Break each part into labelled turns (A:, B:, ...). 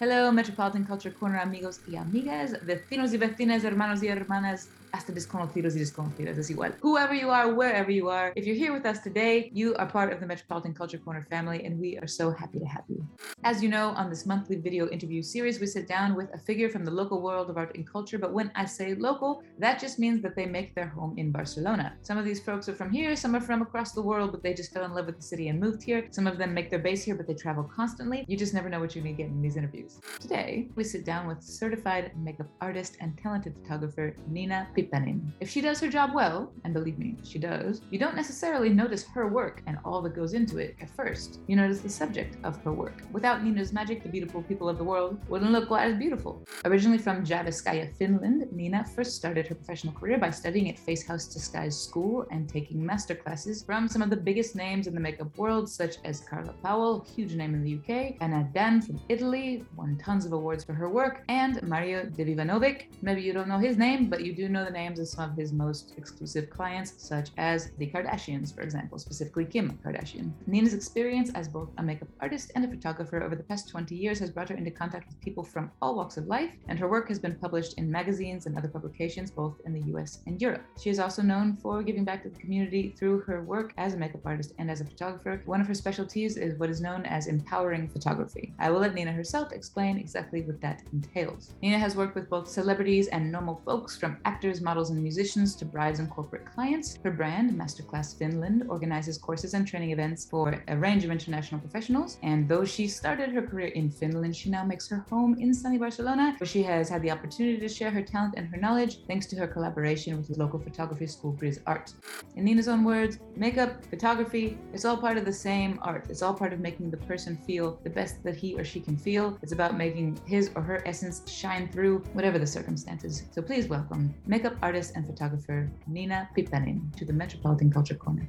A: Hello, Metropolitan Culture Corner amigos y amigas, vecinos y vecinas, hermanos y hermanas, hasta desconocidos y desconocidas es igual. Whoever you are, wherever you are, if you're here with us today, you are part of the Metropolitan Culture Corner family, and we are so happy to have you. As you know, on this monthly video interview series, we sit down with a figure from the local world of art and culture. But when I say local, that just means that they make their home in Barcelona. Some of these folks are from here, some are from across the world, but they just fell in love with the city and moved here. Some of them make their base here, but they travel constantly. You just never know what you're going to get in these interviews. Today, we sit down with certified makeup artist and talented photographer Nina If she does her job well, and believe me, she does, you don't necessarily notice her work and all that goes into it at first. You notice the subject of her work. Without Nina's magic, the beautiful people of the world wouldn't look quite as beautiful. Originally from Jyväskylä, Finland, Nina first started her professional career by studying at Face House Disguise School and taking master classes from some of the biggest names in the makeup world, such as Carla Powell, huge name in the UK, Anna Dan from Italy, won tons of awards for her work, and Mario Dedivanovic. Maybe you don't know his name, but you do know the names of some of his most exclusive clients, such as the Kardashians, for example, specifically Kim Kardashian. Nina's experience as both a makeup artist and a photographer over the past 20 years has brought her into contact with people from all walks of life, and her work has been published in magazines and other publications both in the US and Europe. She is also known for giving back to the community through her work as a makeup artist and as a photographer. One of her specialties is what is known as empowering photography. I will let Nina herself explain exactly what that entails. Nina has worked with both celebrities and normal folks, from actors, models, and musicians to brides and corporate clients. Her brand, Masterclass Finland, organizes courses and training events for a range of international professionals. And though she started her career in Finland, she now makes her home in sunny Barcelona, where she has had the opportunity to share her talent and her knowledge thanks to her collaboration with the local photography school Gris Art. In Nina's own words, makeup, photography, it's all part of the same art. It's all part of making the person feel the best that he or she can feel. It's about making his or her essence shine through whatever the circumstances. So please welcome makeup artist and photographer Nina Pipanin to the Metropolitan Culture Corner.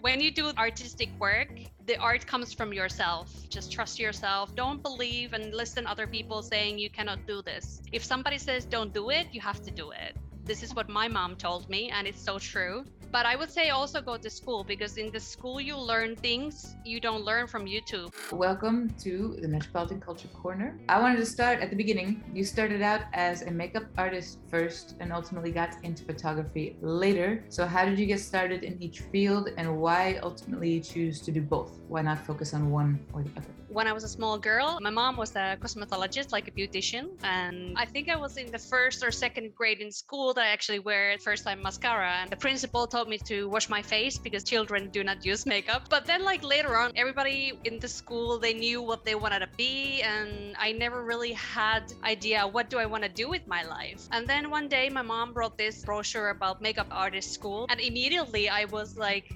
B: When you do artistic work, the art comes from yourself. Just trust yourself. Don't believe and listen other people saying you cannot do this. If somebody says don't do it, you have to do it. This is what my mom told me, and it's so true. But I would say also go to school because in the school you learn things you don't learn from YouTube.
A: Welcome to the Metropolitan Culture Corner. I wanted to start at the beginning. You started out as a makeup artist first and ultimately got into photography later. So, how did you get started in each field and why ultimately choose to do both? Why not focus on one or the other?
B: When I was a small girl, my mom was a cosmetologist, like a beautician. And I think I was in the first or second grade in school that I actually wear first time mascara. And the principal told me to wash my face because children do not use makeup. But then, like later on, everybody in the school, they knew what they wanted to be. And I never really had idea what do I want to do with my life. And then one day, my mom brought this brochure about makeup artist school. And immediately I was like,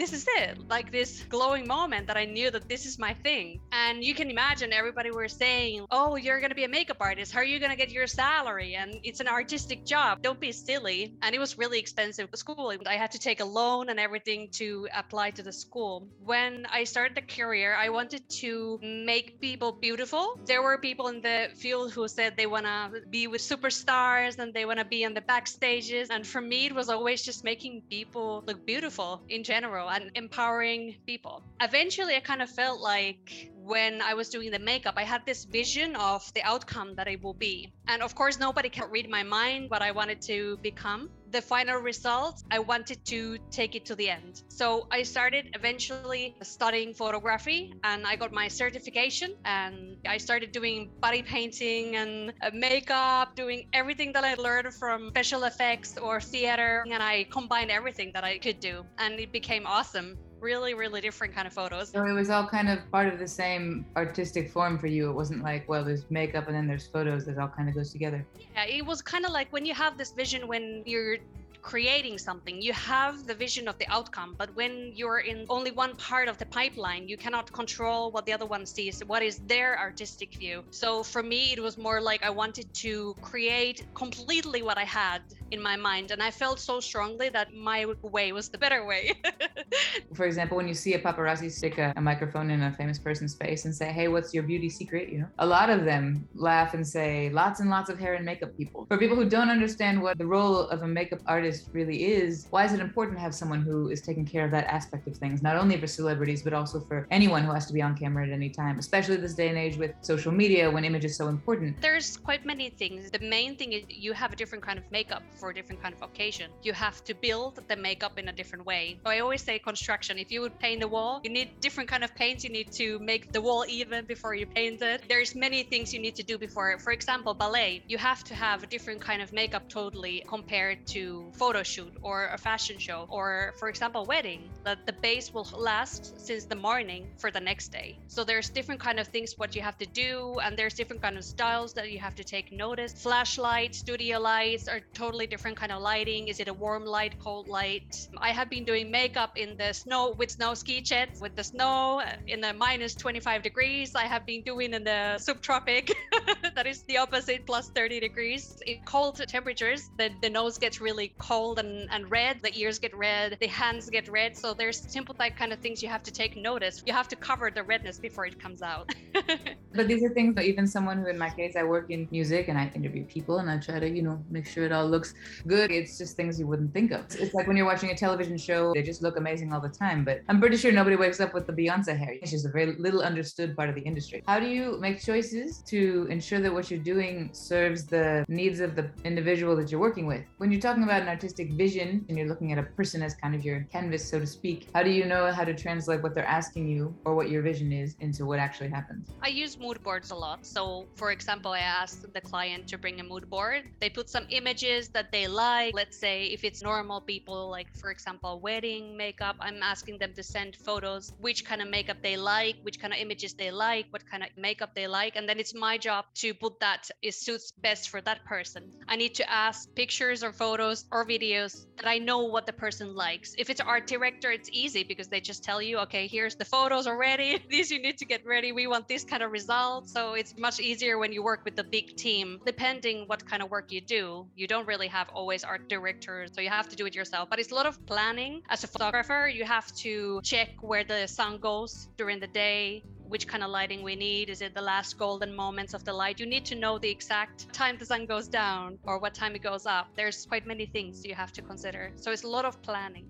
B: this is it. Like this glowing moment that i knew that this is my thing. And you can imagine everybody were saying oh you're going to be a makeup artist. How are you going to get your salary? And it's an artistic job. Don't be silly. And it was really expensive school. I had to take a loan and everything to apply to the school. When i started the career i wanted to make people beautiful. There were people in the field who said they want to be with superstars and they want to be on the backstages. And for me it was always just making people look beautiful in general and empowering people. Eventually, I kind of felt like when I was doing the makeup, I had this vision of the outcome that it will be. And of course, nobody can read my mind what I wanted to become. The final result, I wanted to take it to the end. So I started eventually studying photography and I got my certification and I started doing body painting and uh, makeup, doing everything that I learned from special effects or theater. And I combined everything that I could do and it became awesome really really different kind of photos.
A: So it was all kind of part of the same artistic form for you. It wasn't like well there's makeup and then there's photos that all kind of goes together.
B: Yeah it was kind of like when you have this vision when you're creating something you have the vision of the outcome but when you're in only one part of the pipeline you cannot control what the other one sees what is their artistic view. So for me it was more like i wanted to create completely what i had in my mind and i felt so strongly that my way was the better way.
A: For example when you see a paparazzi stick a, a, microphone in a famous person's face and say hey what's your beauty secret? You know a lot of them laugh and say lots and lots of hair and makeup people. For people who don't understand what the role of a makeup artist really is, why is it important to have someone who is taking care of that aspect of things, not only for celebrities, but also for anyone who has to be on camera at any time, especially this day and age with social media when image is so important?
B: There's quite many things. The main thing is you have a different kind of makeup for a different kind of occasion. You have to build the makeup in a different way. So I always say construction. If you would paint a wall, you need different kind of paints. You need to make the wall even before you paint it. There's many things you need to do before. For example, ballet. You have to have a different kind of makeup totally compared to photo shoot or a fashion show or for example wedding that the base will last since the morning for the next day. So there's different kind of things what you have to do and there's different kind of styles that you have to take notice. Flashlights studio lights are totally different kind of lighting. Is it a warm light cold light? I have been doing makeup in the snow with snow ski jets with the snow uh, in the minus 25 degrees. I have been doing in the subtropic that is the opposite plus 30 degrees. In cold temperatures the, the nose gets really cold and, and red the ears get red the hands get red. So there's simple that kind of things you have to take notice. You have to cover the redness before it comes out.
A: But these are things that even someone who in my case i work in music and i interview people and i try to you know make sure it all looks good. It's just things you wouldn't think of. It's like when you're watching a television show they just look amazing all the time but i'm pretty sure nobody wakes up with the beyonce hair. It's just a very little understood part of the industry. How do you make choices to ensure that what you're doing serves the needs of the individual that you're working with? When you're talking about an artistic vision and you're looking at a person as kind of your canvas so to speak how do you know how to translate what they're asking you or what your vision is into what actually happens?
B: I use mood boards a lot. So for example i asked the client to bring a mood board. They put some images that they like. Let's say if it's normal people like for example wedding makeup i'm asking them to send photos which kind of makeup they like which kind of images they like what kind of makeup they like. And then it's my job to put that it suits best for that person. I need to ask pictures or photos or videos that i know what the person likes. If it's art director it's easy because they just tell you okay here's the photos already. These you need to get ready. We want this kind of result. So it's much easier when you work with the big team. Depending what kind of work you do you don't really have always art directors so you have to do it yourself. But it's a lot of planning. As a photographer you have to check where the sun goes during the day which kind of lighting we need. Is it the last golden moments of the light? You need to know the exact time the sun goes down or what time it goes up. There's quite many things you have to consider. So it's a lot of planning.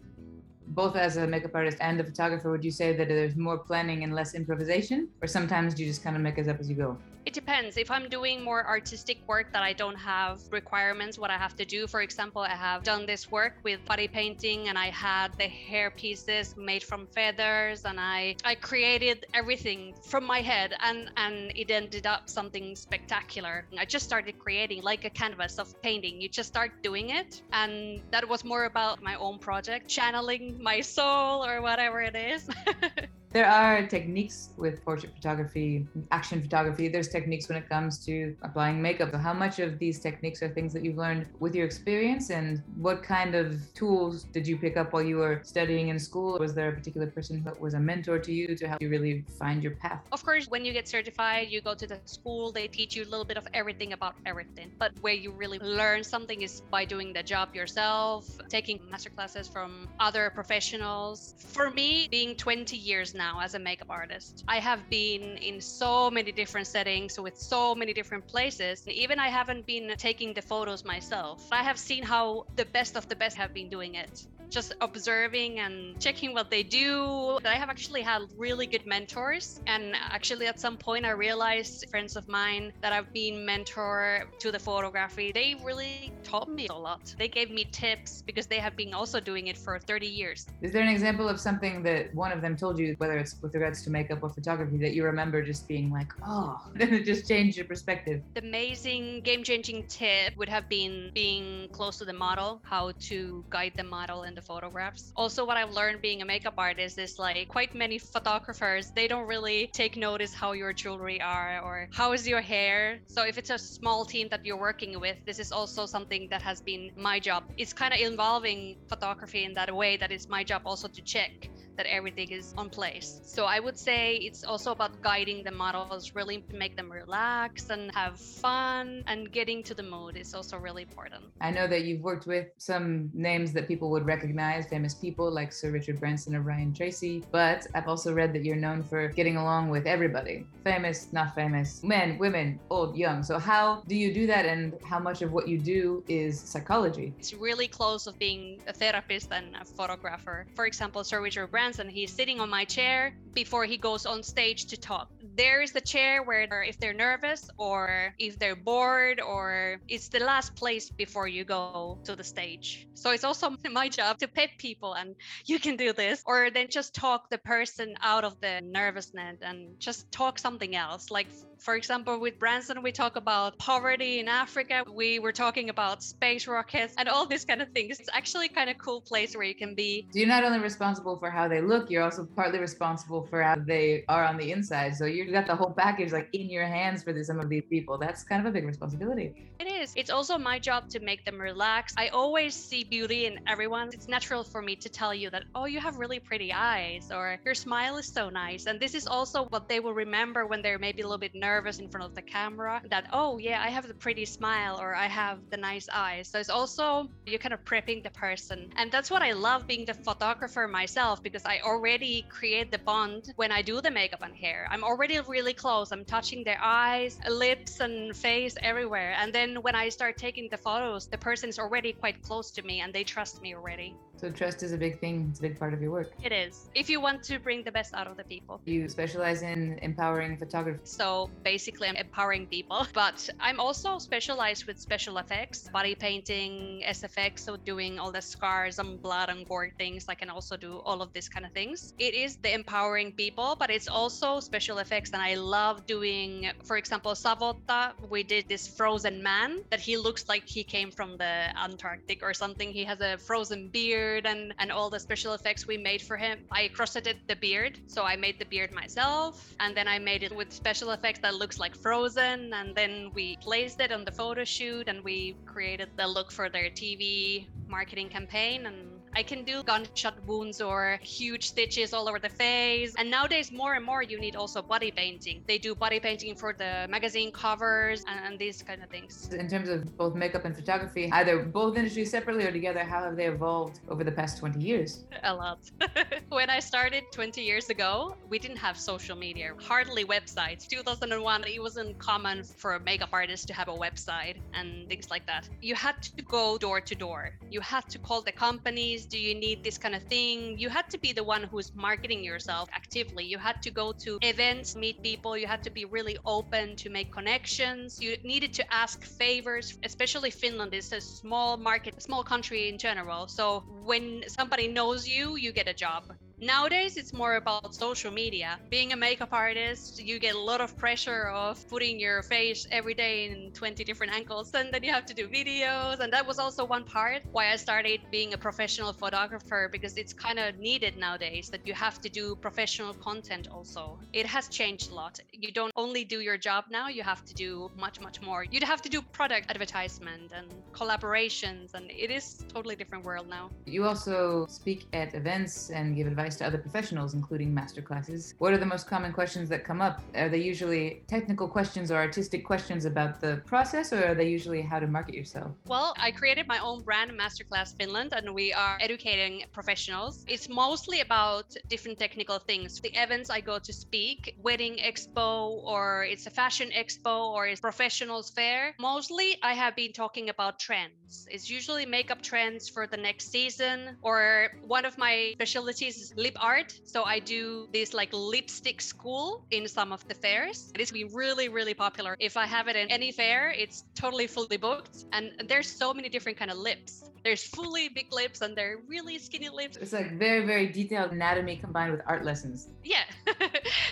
A: Both as a makeup artist and a photographer, would you say that there's more planning and less improvisation? Or sometimes you just kind of make it up as you go?
B: It depends. If I'm doing more artistic work that I don't have requirements, what I have to do, for example, I have done this work with body painting and I had the hair pieces made from feathers and I I created everything from my head and and it ended up something spectacular. I just started creating like a canvas of painting. You just start doing it and that was more about my own project, channeling my soul or whatever it is.
A: There are techniques with portrait photography, action photography. There's techniques when it comes to applying makeup. How much of these techniques are things that you've learned with your experience, and what kind of tools did you pick up while you were studying in school? Was there a particular person that was a mentor to you to help you really find your path?
B: Of course, when you get certified, you go to the school, they teach you a little bit of everything about everything. But where you really learn something is by doing the job yourself, taking master classes from other professionals. For me, being 20 years now as a makeup artist. I have been in so many different settings with so many different places. Even I haven't been taking the photos myself. I have seen how the best of the best have been doing it just observing and checking what they do. I have actually had really good mentors. And actually, at some point, I realized friends of mine that I've been mentor to the photography, they really taught me a lot. They gave me tips because they have been also doing it for 30 years.
A: Is there an example of something that one of them told you, whether it's with regards to makeup or photography, that you remember just being like, oh, then it just changed your perspective?
B: The amazing game changing tip would have been being close to the model, how to guide the model in the photographs. Also, what I've learned being a makeup artist is like quite many photographers, they don't really take notice how your jewelry are or how is your hair. So if it's a small team that you're working with, this is also something that has been my job. It's kind of involving photography in that way that it's my job also to check that everything is on place. So I would say it's also about guiding the models, really to make them relax and have fun and getting to the mood is also really important.
A: I know that you've worked with some names that people would recognize, famous people like Sir Richard Branson or Ryan Tracy, but I've also read that you're known for getting along with everybody famous, not famous, men, women, old, young. So, how do you do that, and how much of what you do is psychology?
B: It's really close of being a therapist and a photographer. For example, Sir Richard Branson, he's sitting on my chair before he goes on stage to talk. There is the chair where if they're nervous or if they're bored or it's the last place before you go to the stage. So it's also my job to pet people and you can do this or then just talk the person out of the nervousness and just talk something else. Like for example, with Branson, we talk about poverty in Africa. We were talking about space rockets and all these kind of things. It's actually kind of cool place where you can be.
A: You're not only responsible for how they look, you're also partly responsible for how they are on the inside. So you've got the whole package like in your hands for some of these people. That's kind of a big responsibility.
B: It is. It's also my job to make them relax. I always see beauty in everyone. It's natural for me to tell you that, oh, you have really pretty eyes or your smile is so nice. And this is also what they will remember when they're maybe a little bit nervous nervous in front of the camera that oh yeah i have the pretty smile or i have the nice eyes so it's also you're kind of prepping the person and that's what i love being the photographer myself because i already create the bond when i do the makeup and hair i'm already really close i'm touching their eyes lips and face everywhere and then when i start taking the photos the person is already quite close to me and they trust me already
A: so trust is a big thing. It's a big part of your work.
B: It is. If you want to bring the best out of the people.
A: You specialize in empowering photography.
B: So basically I'm empowering people, but I'm also specialized with special effects, body painting, SFX, so doing all the scars and blood and gore things. I can also do all of these kind of things. It is the empowering people, but it's also special effects. And I love doing for example Savotta, we did this frozen man that he looks like he came from the Antarctic or something. He has a frozen beard and and all the special effects we made for him. I crosseted the beard, so I made the beard myself, and then I made it with special effects that looks like Frozen, and then we placed it on the photo shoot, and we created the look for their TV marketing campaign. And I can do gunshot wounds or huge stitches all over the face. And nowadays, more and more, you need also body painting. They do body painting for the magazine covers and, and these kind of things.
A: In terms of both makeup and photography, either both industries separately or together, how have they evolved over the past 20 years?
B: A lot. when I started 20 years ago, we didn't have social media, hardly websites. 2001, it wasn't common for a makeup artist to have a website and things like that. You had to go door to door. You had to call the companies do you need this kind of thing? You had to be the one who's marketing yourself actively. You had to go to events meet people. You had to be really open to make connections. You needed to ask favors especially finland is a small market a small country in general. So when somebody knows you you get a job Nowadays, it's more about social media. Being a makeup artist, you get a lot of pressure of putting your face every day in 20 different angles, and then you have to do videos. And that was also one part why I started being a professional photographer because it's kind of needed nowadays that you have to do professional content also. It has changed a lot. You don't only do your job now, you have to do much, much more. You'd have to do product advertisement and collaborations, and it is totally different world now.
A: You also speak at events and give advice to other professionals, including master classes. What are the most common questions that come up? Are they usually technical questions or artistic questions about the process, or are they usually how to market yourself?
B: Well, I created my own brand, Masterclass Finland, and we are educating professionals. It's mostly about different technical things. The events I go to speak, wedding expo, or it's a fashion expo, or it's professionals fair. Mostly, I have been talking about trends. It's usually makeup trends for the next season, or one of my specialties is lip art. So I do this like lipstick school in some of the fairs. It is being really, really popular. If I have it in any fair, it's totally fully booked. And there's so many different kind of lips. There's fully big lips and they're really skinny lips.
A: It's like very, very detailed anatomy combined with art lessons.
B: Yeah.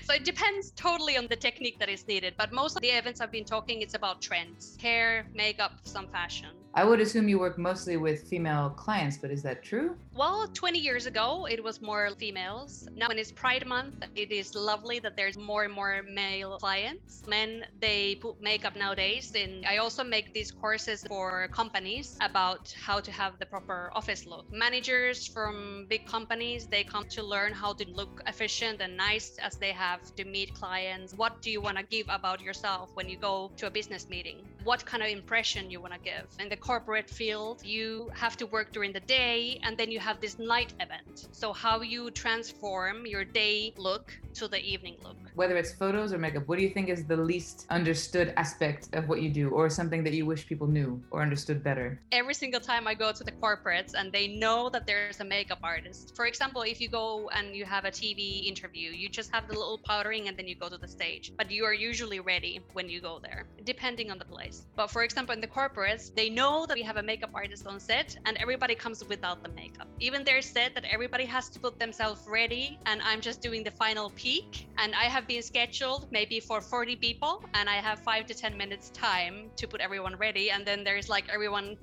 B: so it depends totally on the technique that is needed. But most of the events I've been talking, it's about trends, hair, makeup, some fashion.
A: I would assume you work mostly with female clients, but is that true?
B: Well, 20 years ago, it was more females. Now, when it's Pride Month, it is lovely that there's more and more male clients. Men, they put makeup nowadays. And I also make these courses for companies about how to have the proper office look. Managers from big companies, they come to learn how to look efficient and nice as they have to meet clients. What do you want to give about yourself when you go to a business meeting? What kind of impression you want to give? In the corporate field, you have to work during the day and then you have this night event. So, how you transform your day look to the evening look.
A: Whether it's photos or makeup, what do you think is the least understood aspect of what you do, or something that you wish people knew or understood better?
B: Every single time I go to the corporates and they know that there's a makeup artist. For example, if you go and you have a TV interview, you just have the little powdering and then you go to the stage. But you are usually ready when you go there, depending on the place. But for example, in the corporates, they know that we have a makeup artist on set and everybody comes without the makeup. Even they're said that everybody has to put themselves ready and I'm just doing the final peak. And I have been scheduled maybe for 40 people and I have five to 10 minutes time to put everyone ready. And then there's like everyone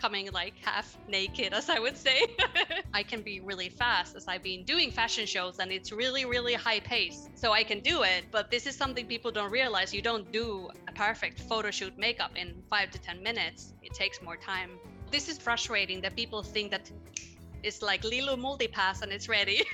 B: coming like half naked, as I would say. I can be really fast as I've been doing fashion shows and it's really, really high pace. So I can do it. But this is something people don't realize. You don't do perfect photo shoot makeup in five to 10 minutes, it takes more time. This is frustrating that people think that it's like Leeloo multipass and it's ready.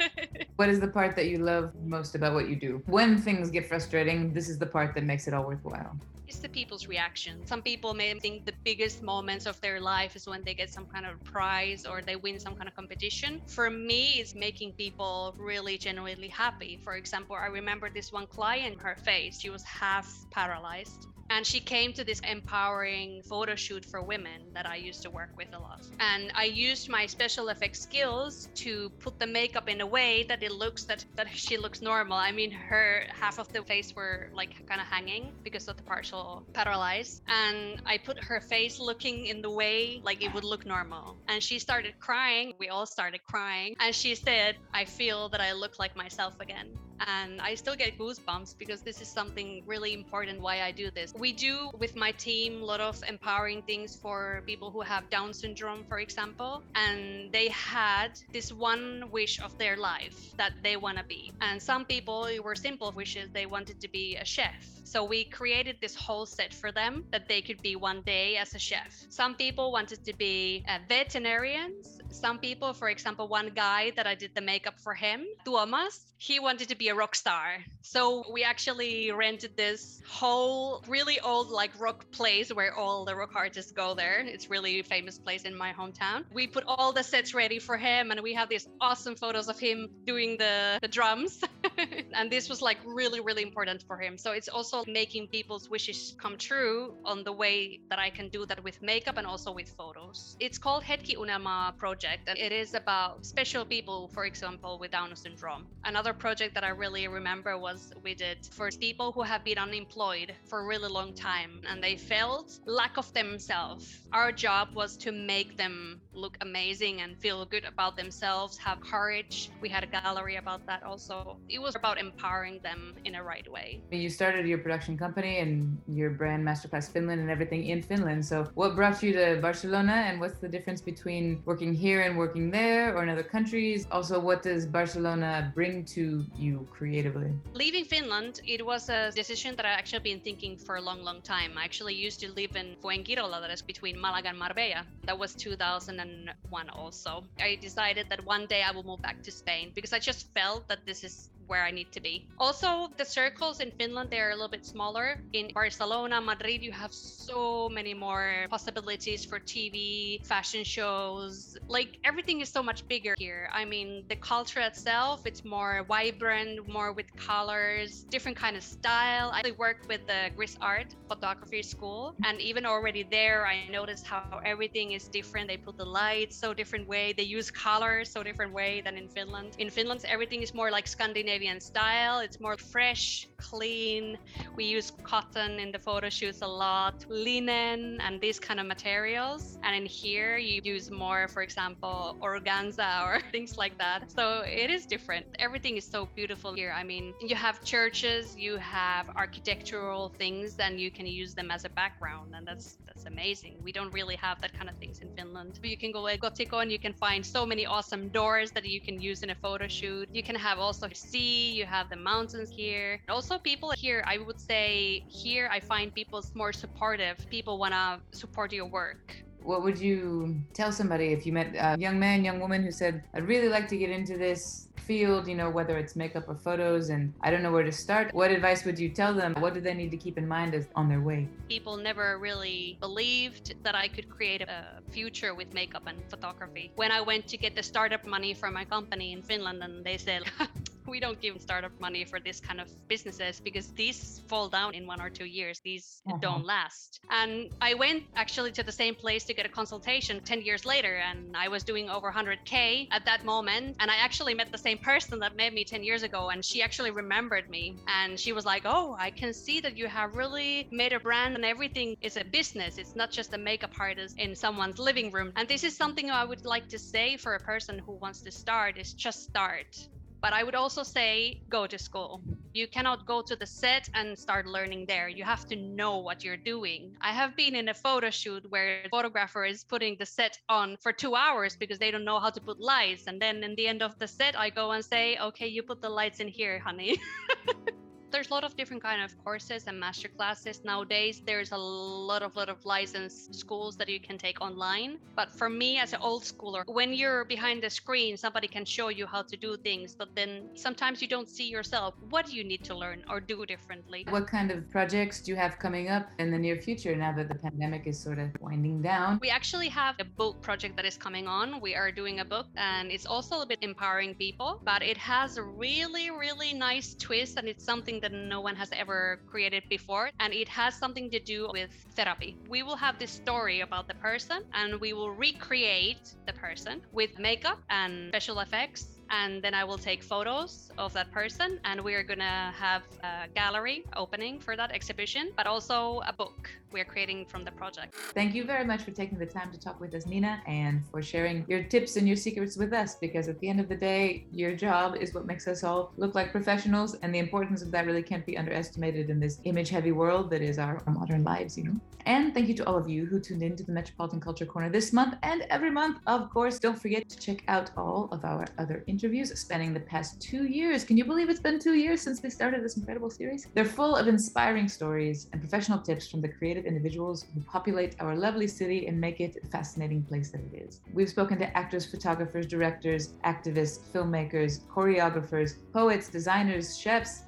A: what is the part that you love most about what you do? When things get frustrating, this is the part that makes it all worthwhile.
B: It's the people's reaction. Some people may think the biggest moments of their life is when they get some kind of prize or they win some kind of competition. For me, it's making people really genuinely happy. For example, I remember this one client, her face, she was half paralyzed and she came to this empowering photo shoot for women that I used to work with a lot. And I used my special effects skills to put the makeup in a way that it looks that that she looks normal. I mean, her half of the face were like kind of hanging because of the partial paralyzed, and I put her face looking in the way like it would look normal. And she started crying. We all started crying, and she said, "I feel that I look like myself again." And I still get goosebumps because this is something really important why I do this. We do with my team a lot of empowering things for people who have Down syndrome, for example, and they had this one wish of their life that they want to be. And some people, were simple wishes, they wanted to be a chef. So we created this whole set for them that they could be one day as a chef. Some people wanted to be veterinarians. Some people, for example, one guy that I did the makeup for him, Tuomas, he wanted to be a rock star. So we actually rented this whole really old like rock place where all the rock artists go there. It's really famous place in my hometown. We put all the sets ready for him and we have these awesome photos of him doing the, the drums. and this was like really, really important for him. So it's also making people's wishes come true on the way that I can do that with makeup and also with photos. It's called Hetki Unelma project and it is about special people, for example, with Down syndrome. Another another project that I really remember was we did for people who have been unemployed for a really long time and they felt lack of themselves. Our job was to make them look amazing and feel good about themselves, have courage. We had a gallery about that also. It was about empowering them in a right way.
A: You started your production company and your brand Masterclass Finland and everything in Finland. So, what brought you to Barcelona and what's the difference between working here and working there or in other countries? Also, what does Barcelona bring to to you creatively?
B: Leaving Finland, it was a decision that I actually been thinking for a long, long time. I actually used to live in Fuengirola, that is between Malaga and Marbella. That was 2001 also. I decided that one day I will move back to Spain because I just felt that this is where I need to be. Also, the circles in Finland, they're a little bit smaller. In Barcelona, Madrid, you have so many more possibilities for TV, fashion shows. Like everything is so much bigger here. I mean, the culture itself, it's more vibrant, more with colors, different kind of style. I work with the Gris Art photography school, and even already there, I noticed how everything is different. They put the lights so different way. They use colors so different way than in Finland. In Finland, everything is more like Scandinavian Style. It's more fresh, clean. We use cotton in the photo shoots a lot, linen, and these kind of materials. And in here, you use more, for example, organza or things like that. So it is different. Everything is so beautiful here. I mean, you have churches, you have architectural things, and you can use them as a background, and that's that's amazing. We don't really have that kind of things in Finland. You can go at Gothico and you can find so many awesome doors that you can use in a photo shoot. You can have also sea, you have the mountains here. Also people here, I would say here I find people more supportive. People want to support your work
A: what would you tell somebody if you met a young man, young woman who said, I'd really like to get into this field, you know, whether it's makeup or photos, and I don't know where to start? What advice would you tell them? What do they need to keep in mind as on their way?
B: People never really believed that I could create a future with makeup and photography. When I went to get the startup money from my company in Finland, and they said, we don't give startup money for this kind of businesses because these fall down in one or two years. These uh-huh. don't last. And I went actually to the same place to get a consultation 10 years later, and I was doing over 100K at that moment. And I actually met the same person that met me 10 years ago, and she actually remembered me. And she was like, Oh, I can see that you have really made a brand and everything is a business. It's not just a makeup artist in someone's living room. And this is something I would like to say for a person who wants to start is just start but I would also say go to school. You cannot go to the set and start learning there. You have to know what you're doing. I have been in a photo shoot where the photographer is putting the set on for two hours because they don't know how to put lights. And then in the end of the set, I go and say, okay, you put the lights in here, honey. there's a lot of different kind of courses and master classes nowadays. There's a lot of lot of licensed schools that you can take online. But for me as an old schooler when you're behind the screen somebody can show you how to do things but then sometimes you don't see yourself. What do you need to learn or do differently?
A: What kind of projects do you have coming up in the near future now that the pandemic is sort of winding down?
B: We actually have a book project that is coming on. We are doing a book and it's also a bit empowering people but it has a really really nice twist and it's something that no one has ever created before. And it has something to do with therapy. We will have this story about the person and we will recreate the person with makeup and special effects and then I will take photos of that person. And we are gonna have a gallery opening for that exhibition, but also a book we're creating from the project.
A: Thank you very much for taking the time to talk with us, Nina, and for sharing your tips and your secrets with us. Because at the end of the day, your job is what makes us all look like professionals, and the importance of that really can't be underestimated in this image-heavy world that is our, our modern lives, you know. And thank you to all of you who tuned in to the Metropolitan Culture Corner this month and every month. Of course, don't forget to check out all of our other interviews spanning the past two years. Can you believe it's been two years since we started this incredible series? They're full of inspiring stories and professional tips from the creative individuals who populate our lovely city and make it a fascinating place that it is. We've spoken to actors, photographers, directors, activists, filmmakers, choreographers, poets, designers, chefs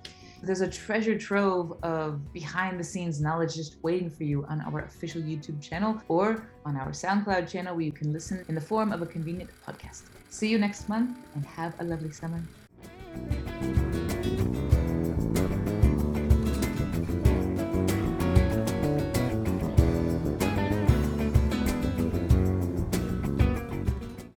A: there's a treasure trove of behind the scenes knowledge just waiting for you on our official YouTube channel or on our SoundCloud channel where you can listen in the form of a convenient podcast. See you next month and have a lovely summer.